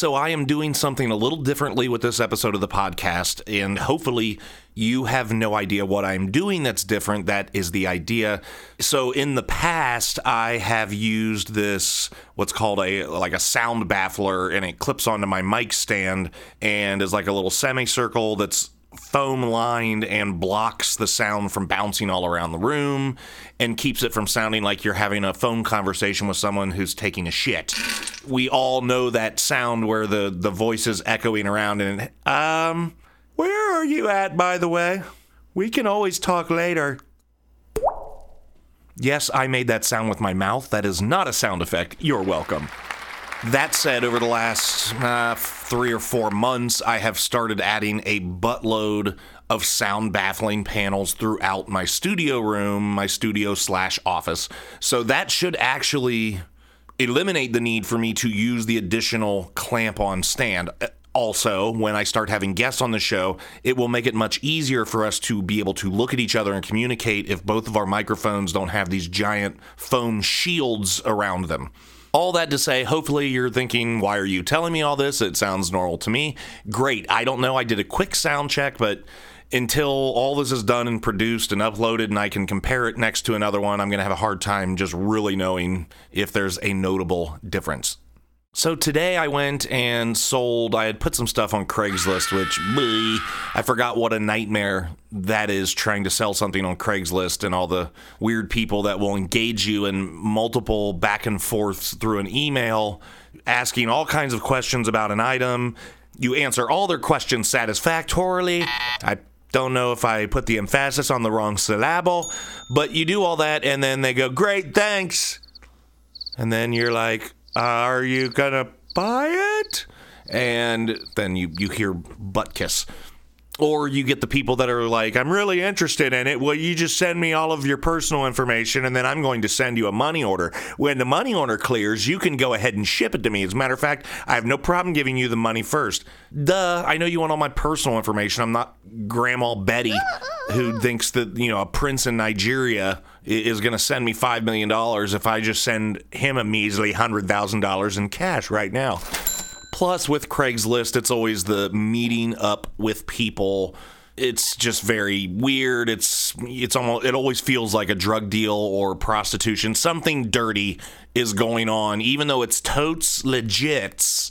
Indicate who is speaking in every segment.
Speaker 1: so I am doing something a little differently with this episode of the podcast, and hopefully you have no idea what I'm doing that's different. That is the idea. So in the past, I have used this what's called a like a sound baffler, and it clips onto my mic stand and is like a little semicircle that's foam lined and blocks the sound from bouncing all around the room and keeps it from sounding like you're having a phone conversation with someone who's taking a shit. We all know that sound where the the voice is echoing around and um where are you at by the way? We can always talk later. Yes, I made that sound with my mouth. That is not a sound effect. You're welcome. That said, over the last uh, three or four months, I have started adding a buttload of sound baffling panels throughout my studio room, my studio slash office. So that should actually eliminate the need for me to use the additional clamp on stand. Uh, also, when I start having guests on the show, it will make it much easier for us to be able to look at each other and communicate if both of our microphones don't have these giant foam shields around them. All that to say, hopefully you're thinking, why are you telling me all this? It sounds normal to me. Great. I don't know. I did a quick sound check, but until all this is done and produced and uploaded and I can compare it next to another one, I'm going to have a hard time just really knowing if there's a notable difference. So today I went and sold, I had put some stuff on Craigslist, which bleh, I forgot what a nightmare that is trying to sell something on Craigslist and all the weird people that will engage you in multiple back and forths through an email, asking all kinds of questions about an item. You answer all their questions satisfactorily. I don't know if I put the emphasis on the wrong syllable, but you do all that and then they go, Great, thanks. And then you're like, are you gonna buy it? And then you, you hear butt kiss. Or you get the people that are like, I'm really interested in it. Well, you just send me all of your personal information and then I'm going to send you a money order. When the money order clears, you can go ahead and ship it to me. As a matter of fact, I have no problem giving you the money first. Duh, I know you want all my personal information. I'm not Grandma Betty who thinks that, you know, a prince in Nigeria is going to send me $5 million if I just send him a measly $100,000 in cash right now. Plus, with Craigslist, it's always the meeting up with people. It's just very weird. It's it's almost it always feels like a drug deal or prostitution. Something dirty is going on, even though it's totes legit.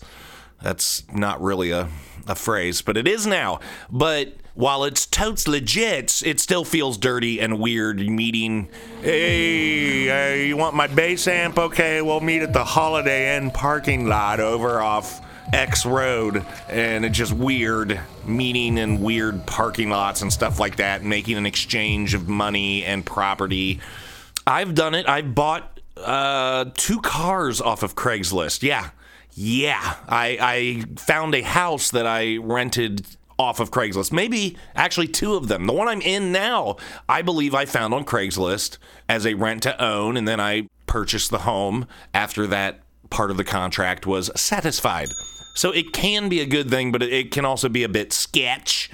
Speaker 1: That's not really a, a phrase, but it is now. But while it's totes legit, it still feels dirty and weird meeting. Hey, uh, you want my bass amp? Okay, we'll meet at the Holiday Inn parking lot over off X Road. And it's just weird meeting in weird parking lots and stuff like that, making an exchange of money and property. I've done it. I've bought uh, two cars off of Craigslist. Yeah. Yeah. I, I found a house that I rented off of Craigslist. Maybe actually two of them. The one I'm in now, I believe I found on Craigslist as a rent to own, and then I purchased the home after that part of the contract was satisfied. So it can be a good thing, but it can also be a bit sketch.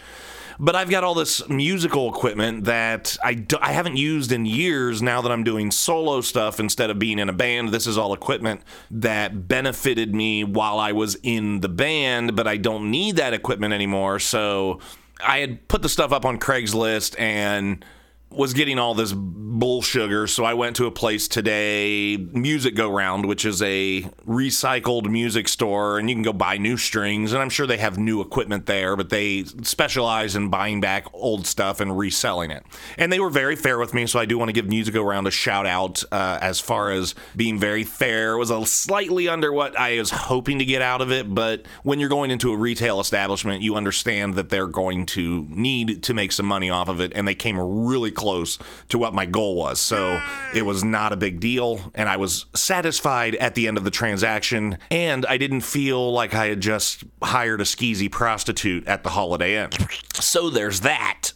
Speaker 1: But I've got all this musical equipment that I, haven't used in years now that I'm doing solo stuff instead of being in a band. This is all equipment that benefited me while I was in the band, but I don't need that equipment anymore. So I had put the stuff up on Craigslist and was getting all this bull sugar, so I went to a place today, Music Go Round, which is a recycled music store, and you can go buy new strings. And I'm sure they have new equipment there, but they specialize in buying back old stuff and reselling it. And they were very fair with me, so I do want to give Music Go Round a shout out uh, as far as being very fair. It was a slightly under what I was hoping to get out of it, but when you're going into a retail establishment, you understand that they're going to need to make some money off of it, and they came really close to what my goal was. So it was not a big deal, and I was satisfied at the end of the transaction, and I didn't feel like I had just hired a skeezy prostitute at the Holiday Inn. So there's that.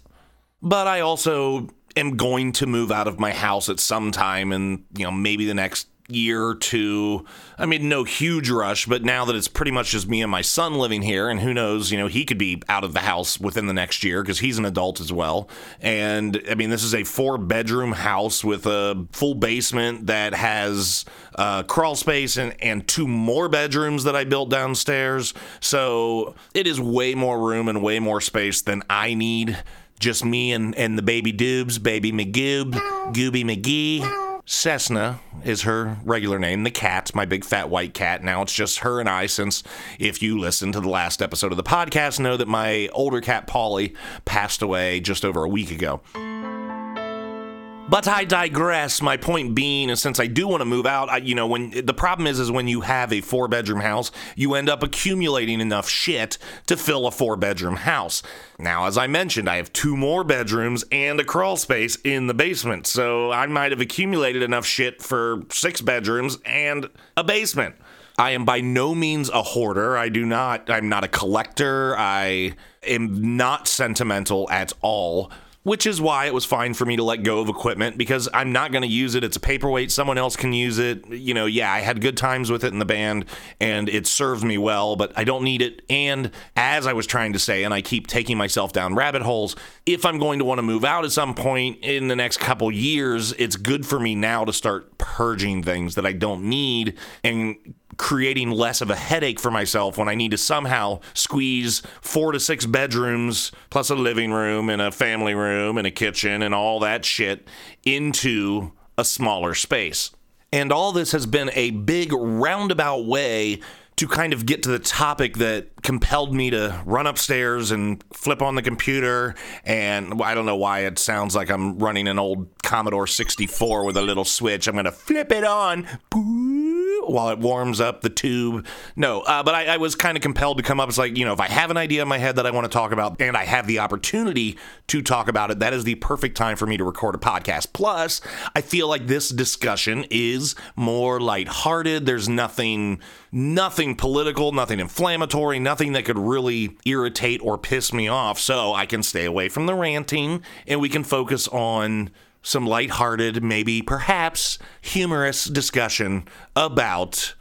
Speaker 1: But I also am going to move out of my house at some time and, you know, maybe the next year or two. I mean, no huge rush, but now that it's pretty much just me and my son living here, and who knows, you know, he could be out of the house within the next year because he's an adult as well. And I mean, this is a four bedroom house with a full basement that has uh, crawl space and, and two more bedrooms that I built downstairs. So it is way more room and way more space than I need. Just me and, and the baby doobs, baby McGoob, Gooby McGee. Cessna is her regular name, the cat, my big fat white cat. Now it's just her and I, since if you listen to the last episode of the podcast, know that my older cat, Polly, passed away just over a week ago. But I digress. My point being is since I do want to move out, I, you know, when the problem is is when you have a four bedroom house, you end up accumulating enough shit to fill a four bedroom house. Now, as I mentioned, I have two more bedrooms and a crawl space in the basement, so I might have accumulated enough shit for six bedrooms and a basement. I am by no means a hoarder. I do not, I'm not a collector. I am not sentimental at all which is why it was fine for me to let go of equipment because I'm not going to use it. It's a paperweight. Someone else can use it. You know, yeah, I had good times with it in the band and it served me well, but I don't need it. And as I was trying to say, and I keep taking myself down rabbit holes, if I'm going to want to move out at some point in the next couple years, it's good for me now to start purging things that I don't need and creating less of a headache for myself when I need to somehow squeeze four to six bedrooms plus a living room and a family room and a kitchen and all that shit into a smaller space. And all this has been a big roundabout way to kind of get to the topic that compelled me to run upstairs and flip on the computer. And I don't know why it sounds like I'm running an old Commodore 64 with a little switch. I'm going to flip it on. Boo while it warms up the tube. No, uh, but I, I was kind of compelled to come up. It's like, you know, if I have an idea in my head that I want to talk about and I have the opportunity to talk about it, that is the perfect time for me to record a podcast. Plus, I feel like this discussion is more lighthearted. There's nothing, nothing political, nothing inflammatory, nothing that could really irritate or piss me off. So I can stay away from the ranting and we can focus on some lighthearted, maybe perhaps humorous discussion about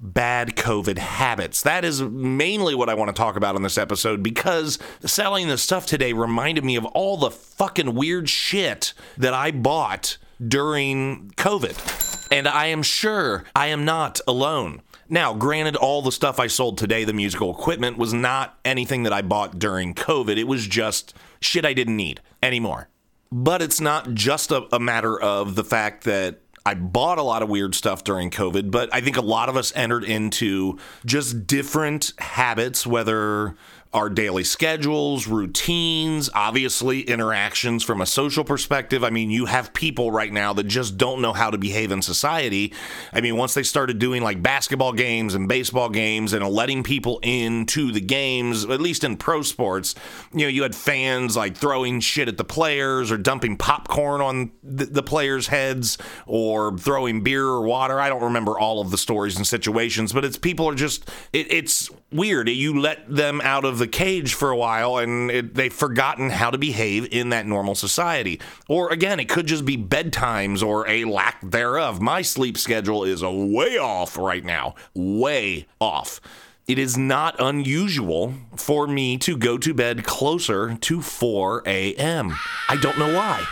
Speaker 1: bad COVID habits. That is mainly what I want to talk about in this episode because selling the stuff today reminded me of all the fucking weird shit that I bought during COVID. And I am sure I am not alone. Now, granted, all the stuff I sold today, the musical equipment, was not anything that I bought during COVID. It was just shit I didn't need anymore. But it's not just a, a matter of the fact that I bought a lot of weird stuff during COVID, but I think a lot of us entered into just different habits, whether our daily schedules, routines, obviously interactions from a social perspective. I mean, you have people right now that just don't know how to behave in society. I mean, once they started doing like basketball games and baseball games and letting people into the games, at least in pro sports, you know, you had fans like throwing shit at the players or dumping popcorn on the, the players' heads or throwing beer or water. I don't remember all of the stories and situations, but it's people are just, it, it's weird. You let them out of the cage for a while and it, they've forgotten how to behave in that normal society. Or again, it could just be bedtimes or a lack thereof. My sleep schedule is way off right now, way off. It is not unusual for me to go to bed closer to 4 a.m. I don't know why.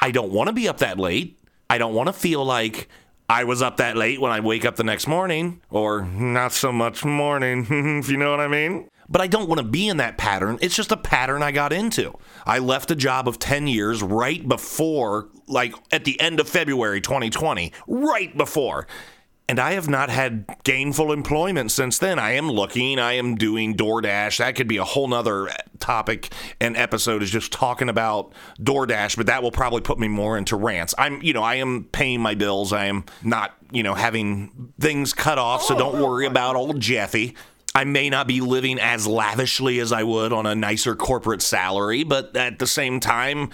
Speaker 1: I don't want to be up that late. I don't want to feel like I was up that late when I wake up the next morning, or not so much morning, if you know what I mean but I don't want to be in that pattern. It's just a pattern I got into. I left a job of 10 years right before, like at the end of February 2020, right before. And I have not had gainful employment since then. I am looking, I am doing DoorDash. That could be a whole nother topic and episode is just talking about DoorDash, but that will probably put me more into rants. I'm, you know, I am paying my bills. I am not, you know, having things cut off, so don't worry about old Jeffy. I may not be living as lavishly as I would on a nicer corporate salary, but at the same time,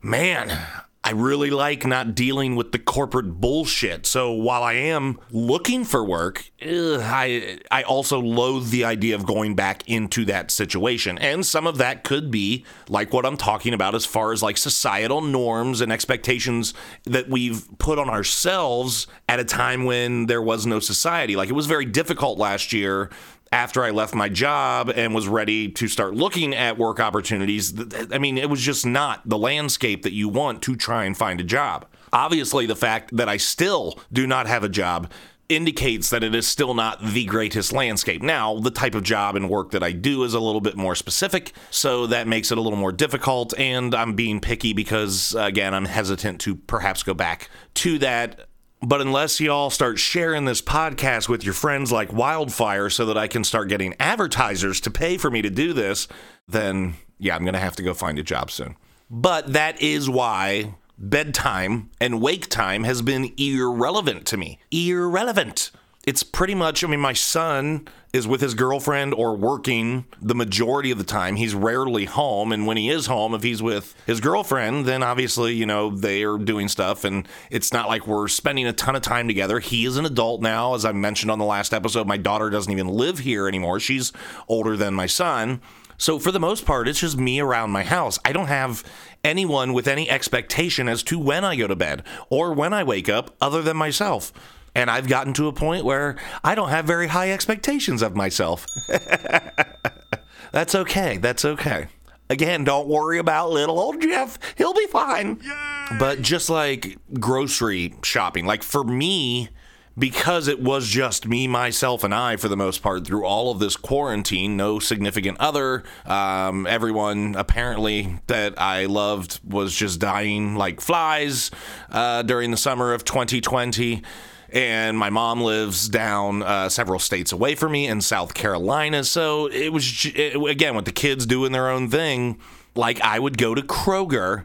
Speaker 1: man, I really like not dealing with the corporate bullshit. So while I am looking for work, ugh, I I also loathe the idea of going back into that situation. And some of that could be like what I'm talking about as far as like societal norms and expectations that we've put on ourselves at a time when there was no society. Like it was very difficult last year after I left my job and was ready to start looking at work opportunities, I mean, it was just not the landscape that you want to try and find a job. Obviously, the fact that I still do not have a job indicates that it is still not the greatest landscape. Now, the type of job and work that I do is a little bit more specific, so that makes it a little more difficult. And I'm being picky because, again, I'm hesitant to perhaps go back to that but unless y'all start sharing this podcast with your friends like wildfire so that I can start getting advertisers to pay for me to do this, then yeah, I'm going to have to go find a job soon. But that is why bedtime and wake time has been irrelevant to me. Irrelevant it's pretty much, I mean, my son is with his girlfriend or working the majority of the time. He's rarely home. And when he is home, if he's with his girlfriend, then obviously, you know, they are doing stuff. And it's not like we're spending a ton of time together. He is an adult now. As I mentioned on the last episode, my daughter doesn't even live here anymore. She's older than my son. So for the most part, it's just me around my house. I don't have anyone with any expectation as to when I go to bed or when I wake up other than myself. And I've gotten to a point where I don't have very high expectations of myself. That's okay. That's okay. Again, don't worry about little old Jeff. He'll be fine. Yay! But just like grocery shopping, like for me, because it was just me, myself, and I for the most part through all of this quarantine, no significant other. Um, everyone apparently that I loved was just dying like flies uh, during the summer of 2020 and my mom lives down uh, several states away from me in South Carolina. So it was it, again with the kids doing their own thing. Like I would go to Kroger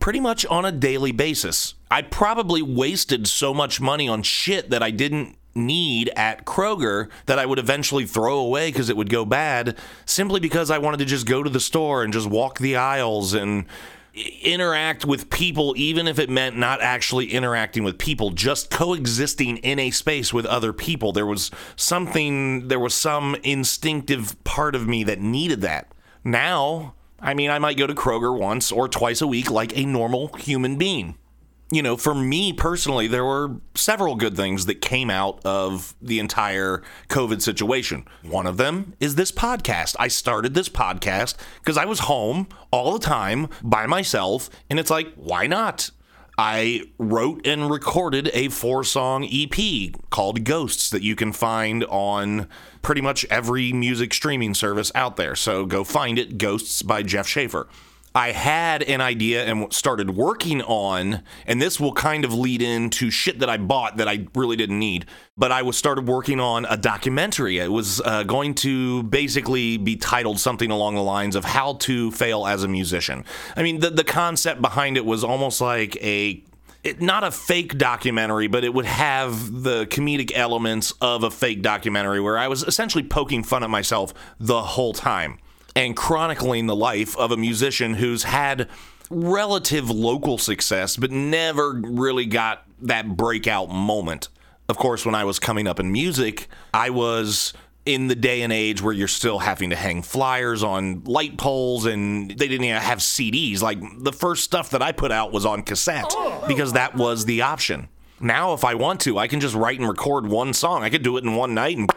Speaker 1: pretty much on a daily basis. I probably wasted so much money on shit that I didn't need at Kroger that I would eventually throw away because it would go bad simply because I wanted to just go to the store and just walk the aisles and interact with people, even if it meant not actually interacting with people, just coexisting in a space with other people. There was something, there was some instinctive part of me that needed that. Now, I mean, I might go to Kroger once or twice a week like a normal human being you know, for me personally, there were several good things that came out of the entire COVID situation. One of them is this podcast. I started this podcast because I was home all the time by myself, and it's like, why not? I wrote and recorded a four song EP called Ghosts that you can find on pretty much every music streaming service out there. So go find it Ghosts by Jeff Schaefer. I had an idea and started working on, and this will kind of lead into shit that I bought that I really didn't need. But I was started working on a documentary. It was uh, going to basically be titled something along the lines of "How to Fail as a Musician." I mean, the the concept behind it was almost like a it, not a fake documentary, but it would have the comedic elements of a fake documentary where I was essentially poking fun at myself the whole time and chronicling the life of a musician who's had relative local success, but never really got that breakout moment. Of course, when I was coming up in music, I was in the day and age where you're still having to hang flyers on light poles and they didn't even have CDs. Like the first stuff that I put out was on cassette because that was the option. Now, if I want to, I can just write and record one song. I could do it in one night and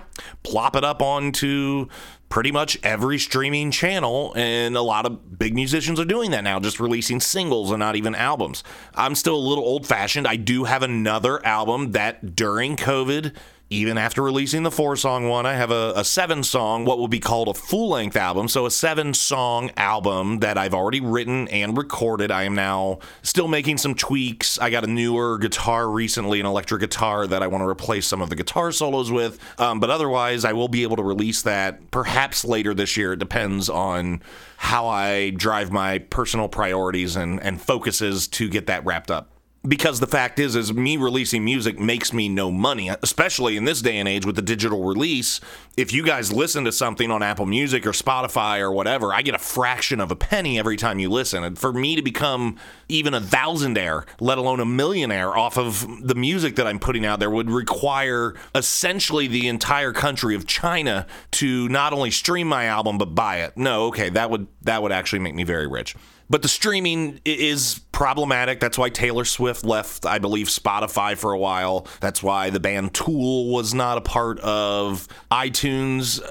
Speaker 1: plop it up onto pretty much every streaming channel. And a lot of big musicians are doing that now, just releasing singles and not even albums. I'm still a little old fashioned. I do have another album that during COVID even after releasing the four song one, I have a, a seven song, what will be called a full length album. So, a seven song album that I've already written and recorded. I am now still making some tweaks. I got a newer guitar recently, an electric guitar that I want to replace some of the guitar solos with. Um, but otherwise, I will be able to release that perhaps later this year. It depends on how I drive my personal priorities and, and focuses to get that wrapped up. Because the fact is is me releasing music makes me no money especially in this day and age with the digital release. If you guys listen to something on apple music or spotify or whatever i get a fraction of a penny every time you listen. And for me to become even a thousandaire let alone a millionaire off of the music that i'm putting out there would require essentially the entire country of china to not only stream my album but buy it. No okay that would that would actually make me very rich but the streaming is problematic. That's why Taylor Swift left, I believe, Spotify for a while. That's why the band Tool was not a part of iTunes.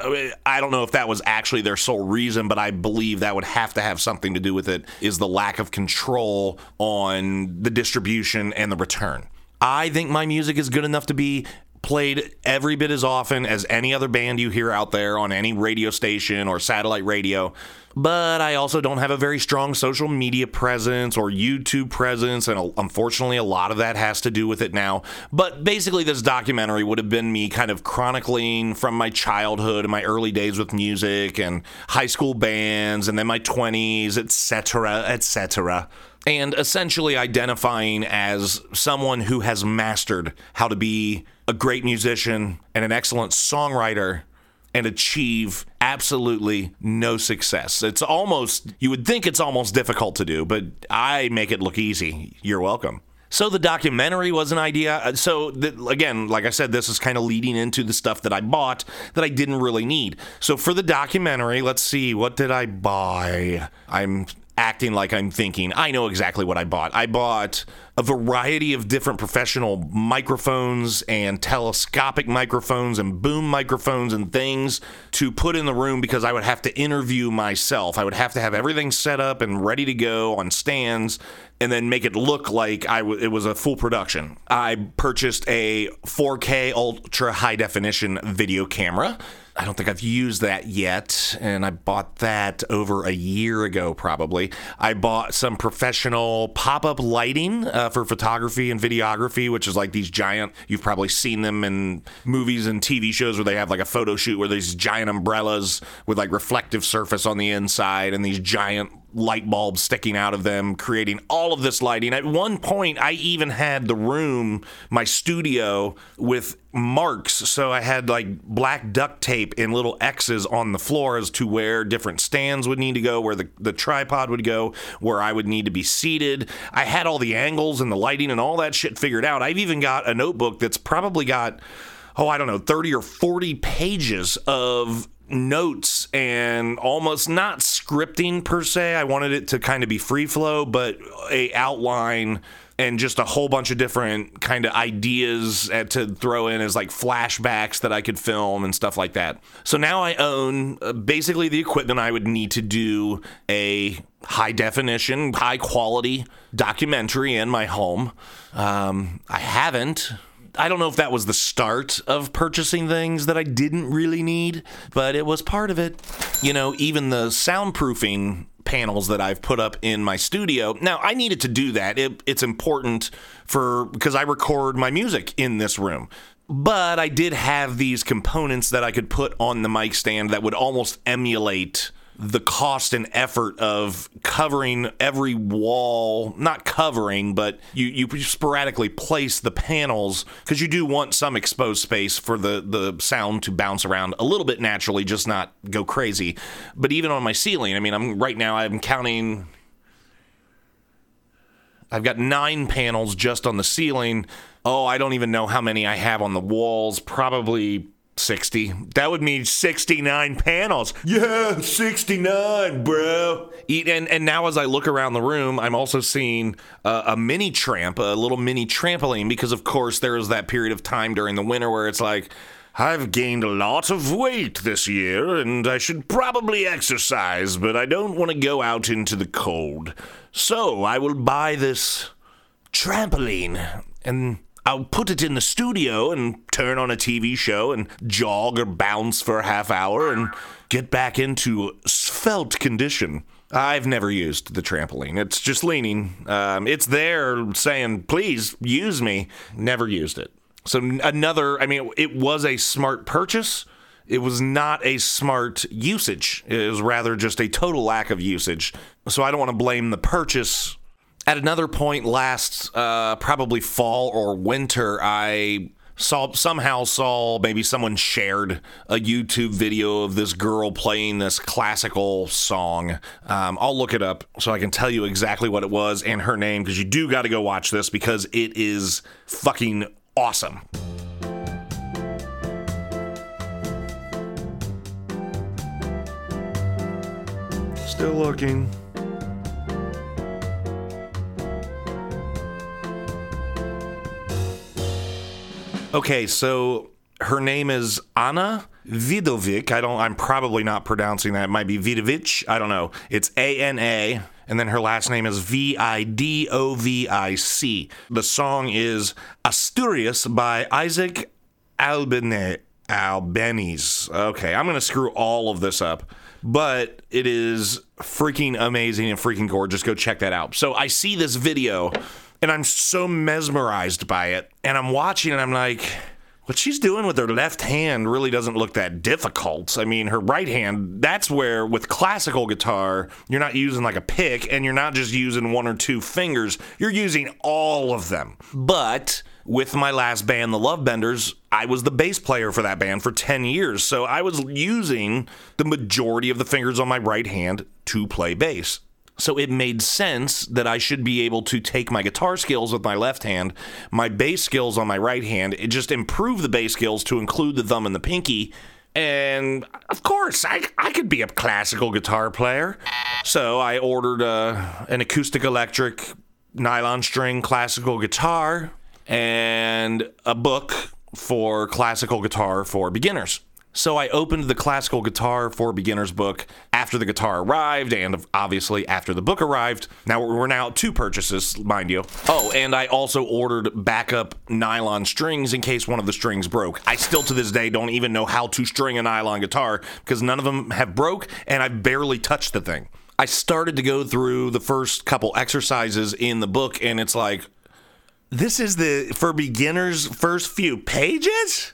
Speaker 1: I don't know if that was actually their sole reason, but I believe that would have to have something to do with it is the lack of control on the distribution and the return. I think my music is good enough to be played every bit as often as any other band you hear out there on any radio station or satellite radio but I also don't have a very strong social media presence or YouTube presence, and unfortunately, a lot of that has to do with it now. But basically, this documentary would have been me kind of chronicling from my childhood and my early days with music and high school bands, and then my 20s, etc., etc and essentially identifying as someone who has mastered how to be a great musician and an excellent songwriter and achieve absolutely no success. It's almost, you would think it's almost difficult to do, but I make it look easy. You're welcome. So the documentary was an idea. Uh, so again, like I said, this is kind of leading into the stuff that I bought that I didn't really need. So for the documentary, let's see, what did I buy? I'm acting like I'm thinking. I know exactly what I bought. I bought a variety of different professional microphones and telescopic microphones and boom microphones and things to put in the room because I would have to interview myself. I would have to have everything set up and ready to go on stands and then make it look like I w- it was a full production. I purchased a 4K ultra high definition video camera I don't think I've used that yet, and I bought that over a year ago, probably. I bought some professional pop up lighting uh, for photography and videography, which is like these giant, you've probably seen them in movies and TV shows where they have like a photo shoot where these giant umbrellas with like reflective surface on the inside and these giant light bulbs sticking out of them, creating all of this lighting. At one point, I even had the room, my studio, with marks. So I had like black duct tape and little X's on the floor as to where different stands would need to go, where the, the tripod would go, where I would need to be seated. I had all the angles and the lighting and all that shit figured out. I've even got a notebook that's probably got oh, I don't know, 30 or 40 pages of notes and almost not scripting per se. I wanted it to kind of be free flow, but a outline and just a whole bunch of different kind of ideas to throw in as like flashbacks that I could film and stuff like that. So now I own uh, basically the equipment I would need to do a high definition, high quality documentary in my home. Um, I haven't I don't know if that was the start of purchasing things that I didn't really need, but it was part of it. You know, even the soundproofing panels that I've put up in my studio. Now, I needed to do that. It, it's important for because I record my music in this room. But I did have these components that I could put on the mic stand that would almost emulate the cost and effort of covering every wall, not covering, but you, you sporadically place the panels because you do want some exposed space for the, the sound to bounce around a little bit naturally, just not go crazy. But even on my ceiling, I mean, I'm right now, I'm counting. I've got nine panels just on the ceiling. Oh, I don't even know how many I have on the walls. Probably 60. That would mean 69 panels. Yeah, 69, bro. And, and now, as I look around the room, I'm also seeing uh, a mini tramp, a little mini trampoline, because of course, there is that period of time during the winter where it's like, I've gained a lot of weight this year, and I should probably exercise, but I don't want to go out into the cold. So I will buy this trampoline and I'll put it in the studio and turn on a TV show and jog or bounce for a half hour and get back into svelte condition. I've never used the trampoline. It's just leaning. Um, it's there saying, please use me. Never used it. So, another, I mean, it was a smart purchase. It was not a smart usage. It was rather just a total lack of usage. So, I don't want to blame the purchase At another point last, uh, probably fall or winter, I saw somehow saw maybe someone shared a YouTube video of this girl playing this classical song. Um, I'll look it up so I can tell you exactly what it was and her name because you do got to go watch this because it is fucking awesome. Still looking. Okay, so her name is Ana Vidovic. I don't. I'm probably not pronouncing that. It might be Vidovic. I don't know. It's A N A, and then her last name is V I D O V I C. The song is Asturias by Isaac Albene. Albanese. Okay, I'm gonna screw all of this up, but it is freaking amazing and freaking gorgeous. Go check that out. So I see this video and I'm so mesmerized by it. And I'm watching and I'm like, what she's doing with her left hand really doesn't look that difficult. I mean, her right hand, that's where with classical guitar, you're not using like a pick and you're not just using one or two fingers, you're using all of them. But with my last band, the Lovebenders, I was the bass player for that band for 10 years. So I was using the majority of the fingers on my right hand to play bass. So it made sense that I should be able to take my guitar skills with my left hand, my bass skills on my right hand, and just improve the bass skills to include the thumb and the pinky. And of course, I, I could be a classical guitar player. So I ordered a, uh, an acoustic electric nylon string classical guitar and a book for classical guitar for beginners. So I opened the classical guitar for beginners book after the guitar arrived and obviously after the book arrived. Now we're now two purchases, mind you. Oh, and I also ordered backup nylon strings in case one of the strings broke. I still to this day don't even know how to string a nylon guitar because none of them have broke and I barely touched the thing. I started to go through the first couple exercises in the book and it's like this is the for beginners first few pages?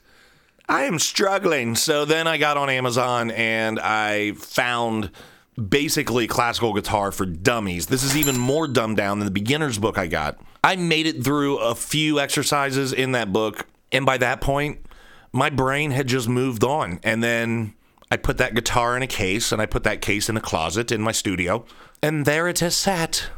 Speaker 1: I am struggling. So then I got on Amazon and I found basically classical guitar for dummies. This is even more dumbed down than the beginner's book I got. I made it through a few exercises in that book, and by that point, my brain had just moved on. And then I put that guitar in a case, and I put that case in a closet in my studio, and there it has sat.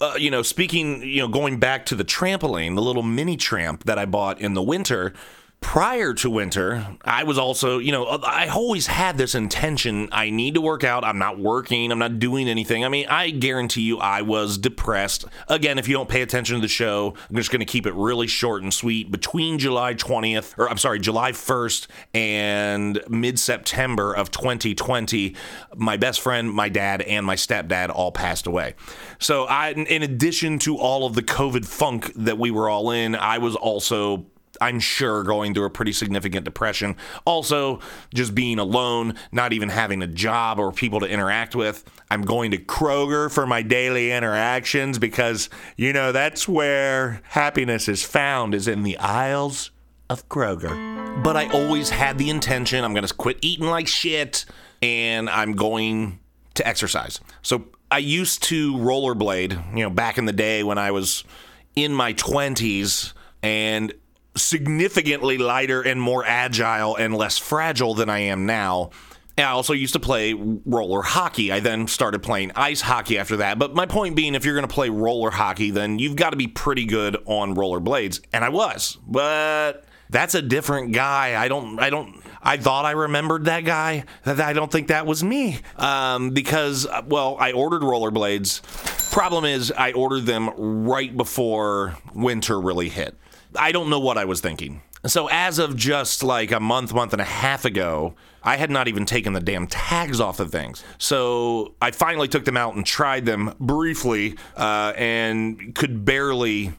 Speaker 1: Uh, you know, speaking, you know, going back to the trampoline, the little mini tramp that I bought in the winter, prior to winter, I was also, you know, I always had this intention. I need to work out. I'm not working. I'm not doing anything. I mean, I guarantee you I was depressed. Again, if you don't pay attention to the show, I'm just going to keep it really short and sweet. Between July 20th, or I'm sorry, July 1st and mid September of 2020, my best friend, my dad, and my stepdad all passed away. So, I, in addition to all of the COVID funk that we were all in, I was also I'm sure going through a pretty significant depression. Also, just being alone, not even having a job or people to interact with. I'm going to Kroger for my daily interactions because, you know, that's where happiness is found, is in the aisles of Kroger. But I always had the intention I'm going to quit eating like shit and I'm going to exercise. So I used to rollerblade, you know, back in the day when I was in my 20s and significantly lighter and more agile and less fragile than I am now. And I also used to play roller hockey. I then started playing ice hockey after that. But my point being, if you're going to play roller hockey, then you've got to be pretty good on roller blades. And I was. But that's a different guy. I don't, I don't, I thought I remembered that guy. I don't think that was me. Um, because, well, I ordered rollerblades. Problem is, I ordered them right before winter really hit. I don't know what I was thinking. So, as of just like a month, month and a half ago, I had not even taken the damn tags off of things. So, I finally took them out and tried them briefly uh, and could barely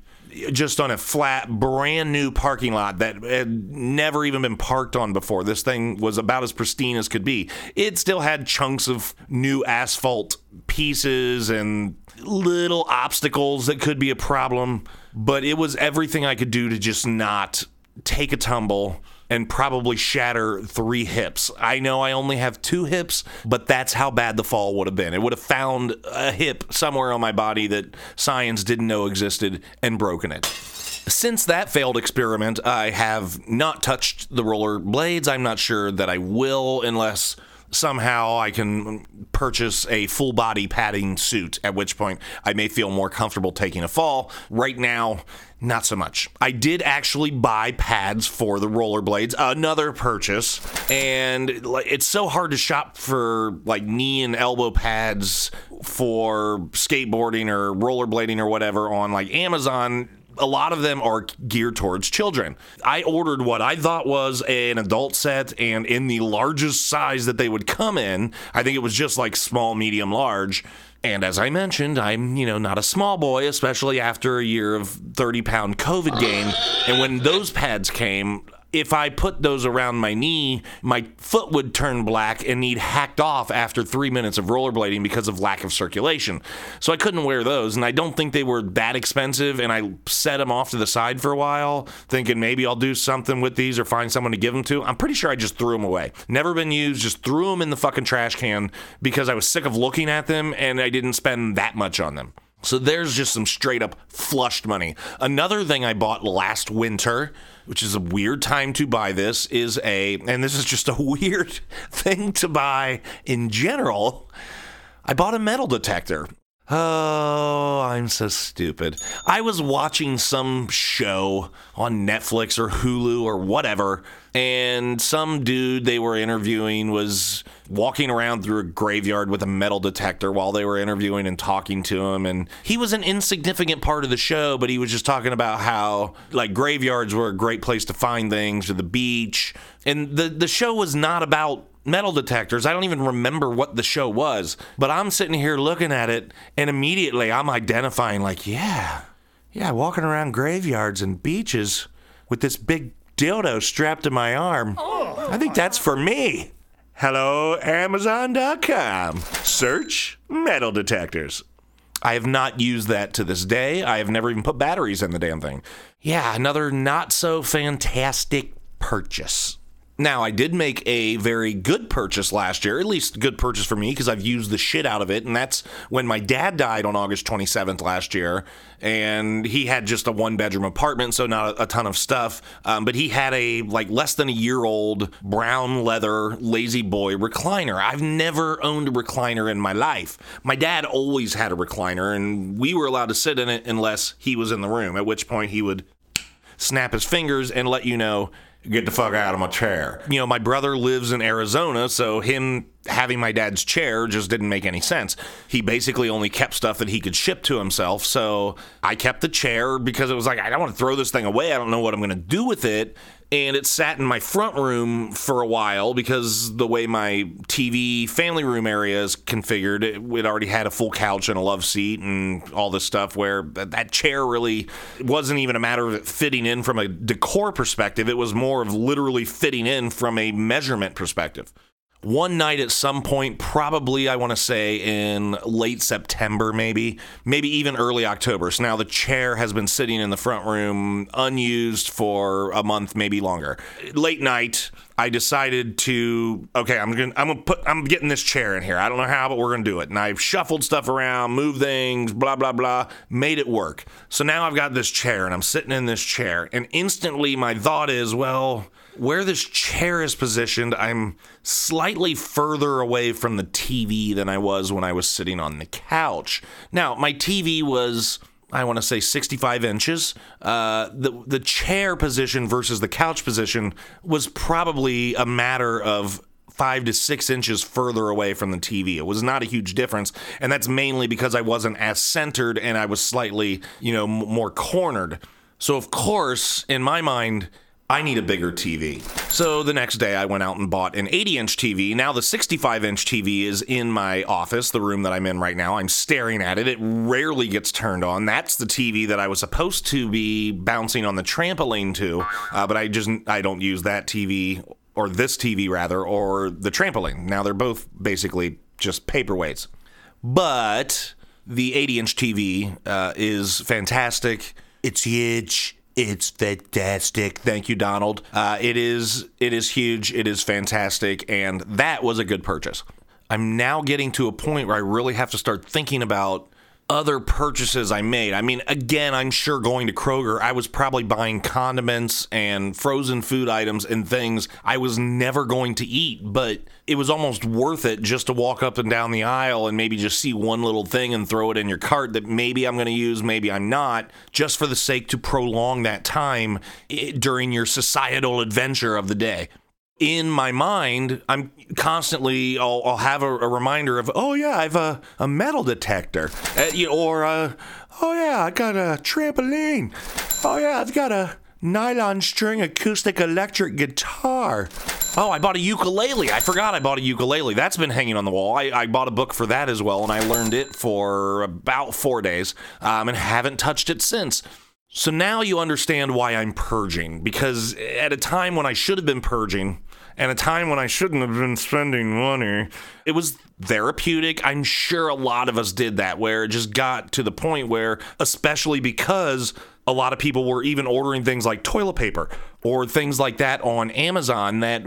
Speaker 1: just on a flat, brand new parking lot that had never even been parked on before. This thing was about as pristine as could be. It still had chunks of new asphalt pieces and little obstacles that could be a problem, but it was everything I could do to just not take a tumble and probably shatter three hips. I know I only have two hips, but that's how bad the fall would have been. It would have found a hip somewhere on my body that science didn't know existed and broken it. Since that failed experiment, I have not touched the roller blades. I'm not sure that I will unless somehow I can purchase a full body padding suit, at which point I may feel more comfortable taking a fall. Right now, not so much. I did actually buy pads for the rollerblades, another purchase, and it's so hard to shop for like knee and elbow pads for skateboarding or rollerblading or whatever on like Amazon a lot of them are geared towards children. I ordered what I thought was an adult set, and in the largest size that they would come in, I think it was just like small, medium, large. And as I mentioned, I'm, you know, not a small boy, especially after a year of 30 pound COVID gain. And when those pads came, if I put those around my knee, my foot would turn black and need hacked off after three minutes of rollerblading because of lack of circulation. So I couldn't wear those, and I don't think they were that expensive. And I set them off to the side for a while, thinking maybe I'll do something with these or find someone to give them to. I'm pretty sure I just threw them away. Never been used, just threw them in the fucking trash can because I was sick of looking at them and I didn't spend that much on them. So there's just some straight up flushed money. Another thing I bought last winter which is a weird time to buy this, is a, and this is just a weird thing to buy in general. I bought a metal detector. Oh, I'm so stupid. I was watching some show on Netflix or Hulu or whatever, and some dude they were interviewing was walking around through a graveyard with a metal detector while they were interviewing and talking to him. And he was an insignificant part of the show, but he was just talking about how, like, graveyards were a great place to find things or the beach. And the, the show was not about metal detectors. I don't even remember what the show was, but I'm sitting here looking at it and immediately I'm identifying, like, yeah, yeah, walking around graveyards and beaches with this big dildo strapped to my arm. Oh. I think that's for me. Hello, Amazon.com. Search metal detectors. I have not used that to this day. I have never even put batteries in the damn thing. Yeah, another not so fantastic purchase. Now, I did make a very good purchase last year, at least good purchase for me because I've used the shit out of it. And that's when my dad died on August 27th last year. And he had just a one bedroom apartment, so not a, a ton of stuff. Um, but he had a like less than a year old brown leather La-Z-Boy recliner. I've never owned a recliner in my life. My dad always had a recliner, and we were allowed to sit in it unless he was in the room, at which point he would snap his fingers and let you know get the fuck out of my chair. You know, my brother lives in Arizona, so him having my dad's chair just didn't make any sense. He basically only kept stuff that he could ship to himself. So I kept the chair because it was like, I don't want to throw this thing away. I don't know what I'm going to do with it and it sat in my front room for a while because the way my TV family room area is configured, it, it, already had a full couch and a love seat and all this stuff. Where that, that chair really wasn't even a matter of it fitting in from a decor perspective; it was more of literally fitting in from a measurement perspective one night at some point, probably I want to say in late September, maybe, maybe even early October. So now the chair has been sitting in the front room unused for a month, maybe longer. Late night, I decided to okay, I'm gonna I'm gonna put I'm getting this chair in here. I don't know how, but we're gonna do it. And I've shuffled stuff around, moved things, blah blah blah, made it work. So now I've got this chair and I'm sitting in this chair, and instantly my thought is, well where this chair is positioned, I'm slightly further away from the TV than I was when I was sitting on the couch. Now, my TV was. I want to say 65 inches. Uh, the the chair position versus the couch position was probably a matter of five to six inches further away from the TV. It was not a huge difference, and that's mainly because I wasn't as centered and I was slightly, you know, m- more cornered. So of course, in my mind, I need a bigger TV. So the next day, I went out and bought an 80 inch TV. Now, the 65 inch TV is in my office, the room that I'm in right now. I'm staring at it. It rarely gets turned on. That's the TV that I was supposed to be bouncing on the trampoline to, uh, but I just I don't use that TV or this TV rather or the trampoline. Now they're both basically just paperweights. But the 80 inch TV uh, is fantastic. It's huge It's fantastic. Thank you, Donald. Uh, it is it is huge. It is fantastic, and that was a good purchase. I'm now getting to a point where I really have to start thinking about other purchases I made. I mean, again, I'm sure going to Kroger, I was probably buying condiments and frozen food items and things I was never going to eat, but it was almost worth it just to walk up and down the aisle and maybe just see one little thing and throw it in your cart that maybe I'm going to use, maybe I'm not, just for the sake to prolong that time eh, during your societal adventure of the day in my mind, I'm constantly, I'll, I'll have a, a, reminder of, oh yeah, I have a, a metal detector. Uh, you or, uh, oh yeah, I got a trampoline. Oh yeah, I've got a nylon string acoustic electric guitar. Oh, I bought a ukulele. I forgot I bought a ukulele. That's been hanging on the wall. I, I bought a book for that as well, and I learned it for about four days um, and haven't touched it since. So now you understand why I'm purging, because at a time when I should have been purging, and a time when I shouldn't have been spending money. It was therapeutic. I'm sure a lot of us did that, where it just got to the point where, especially because a lot of people were even ordering things like toilet paper or things like that on Amazon, that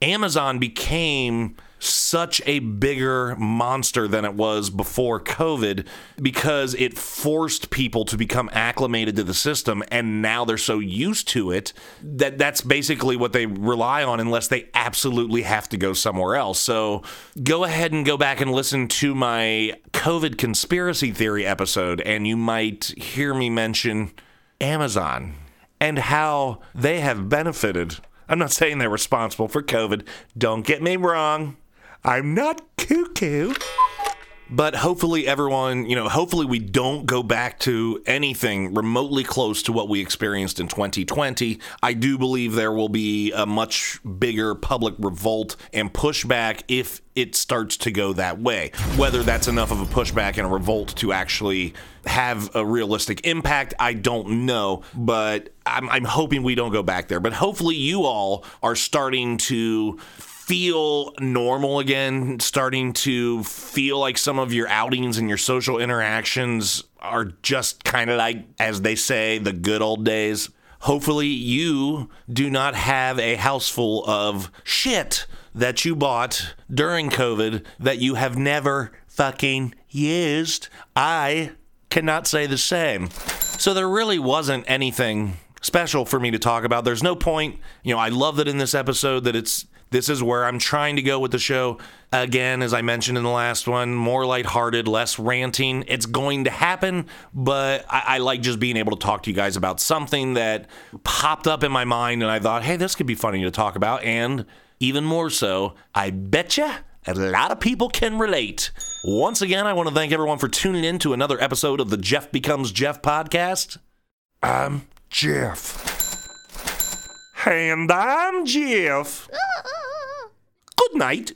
Speaker 1: Amazon became such a bigger monster than it was before COVID because it forced people to become acclimated to the system and now they're so used to it that that's basically what they rely on unless they absolutely have to go somewhere else. So go ahead and go back and listen to my COVID conspiracy theory episode and you might hear me mention Amazon and how they have benefited. I'm not saying they're responsible for COVID. Don't get me wrong. I'm not cuckoo. But hopefully, everyone, you know, hopefully we don't go back to anything remotely close to what we experienced in 2020. I do believe there will be a much bigger public revolt and pushback if it starts to go that way. Whether that's enough of a pushback and a revolt to actually have a realistic impact, I don't know. But I'm, I'm hoping we don't go back there. But hopefully, you all are starting to feel normal again, starting to feel like some of your outings and your social interactions are just kind of like, as they say, the good old days. Hopefully, you do not have a house full of shit that you bought during COVID that you have never fucking used. I cannot say the same. So, there really wasn't anything special for me to talk about. There's no point, you know, I love that in this episode that it's this is where I'm trying to go with the show. Again, as I mentioned in the last one, more lighthearted, less ranting. It's going to happen, but I, I, like just being able to talk to you guys about something that popped up in my mind, and I thought, hey, this could be funny to talk about. And even more so, I betcha a lot of people can relate. Once again, I want to thank everyone for tuning in to another episode of the Jeff Becomes Jeff podcast. I'm Jeff. And I'm Jeff. Uh-uh. Good night.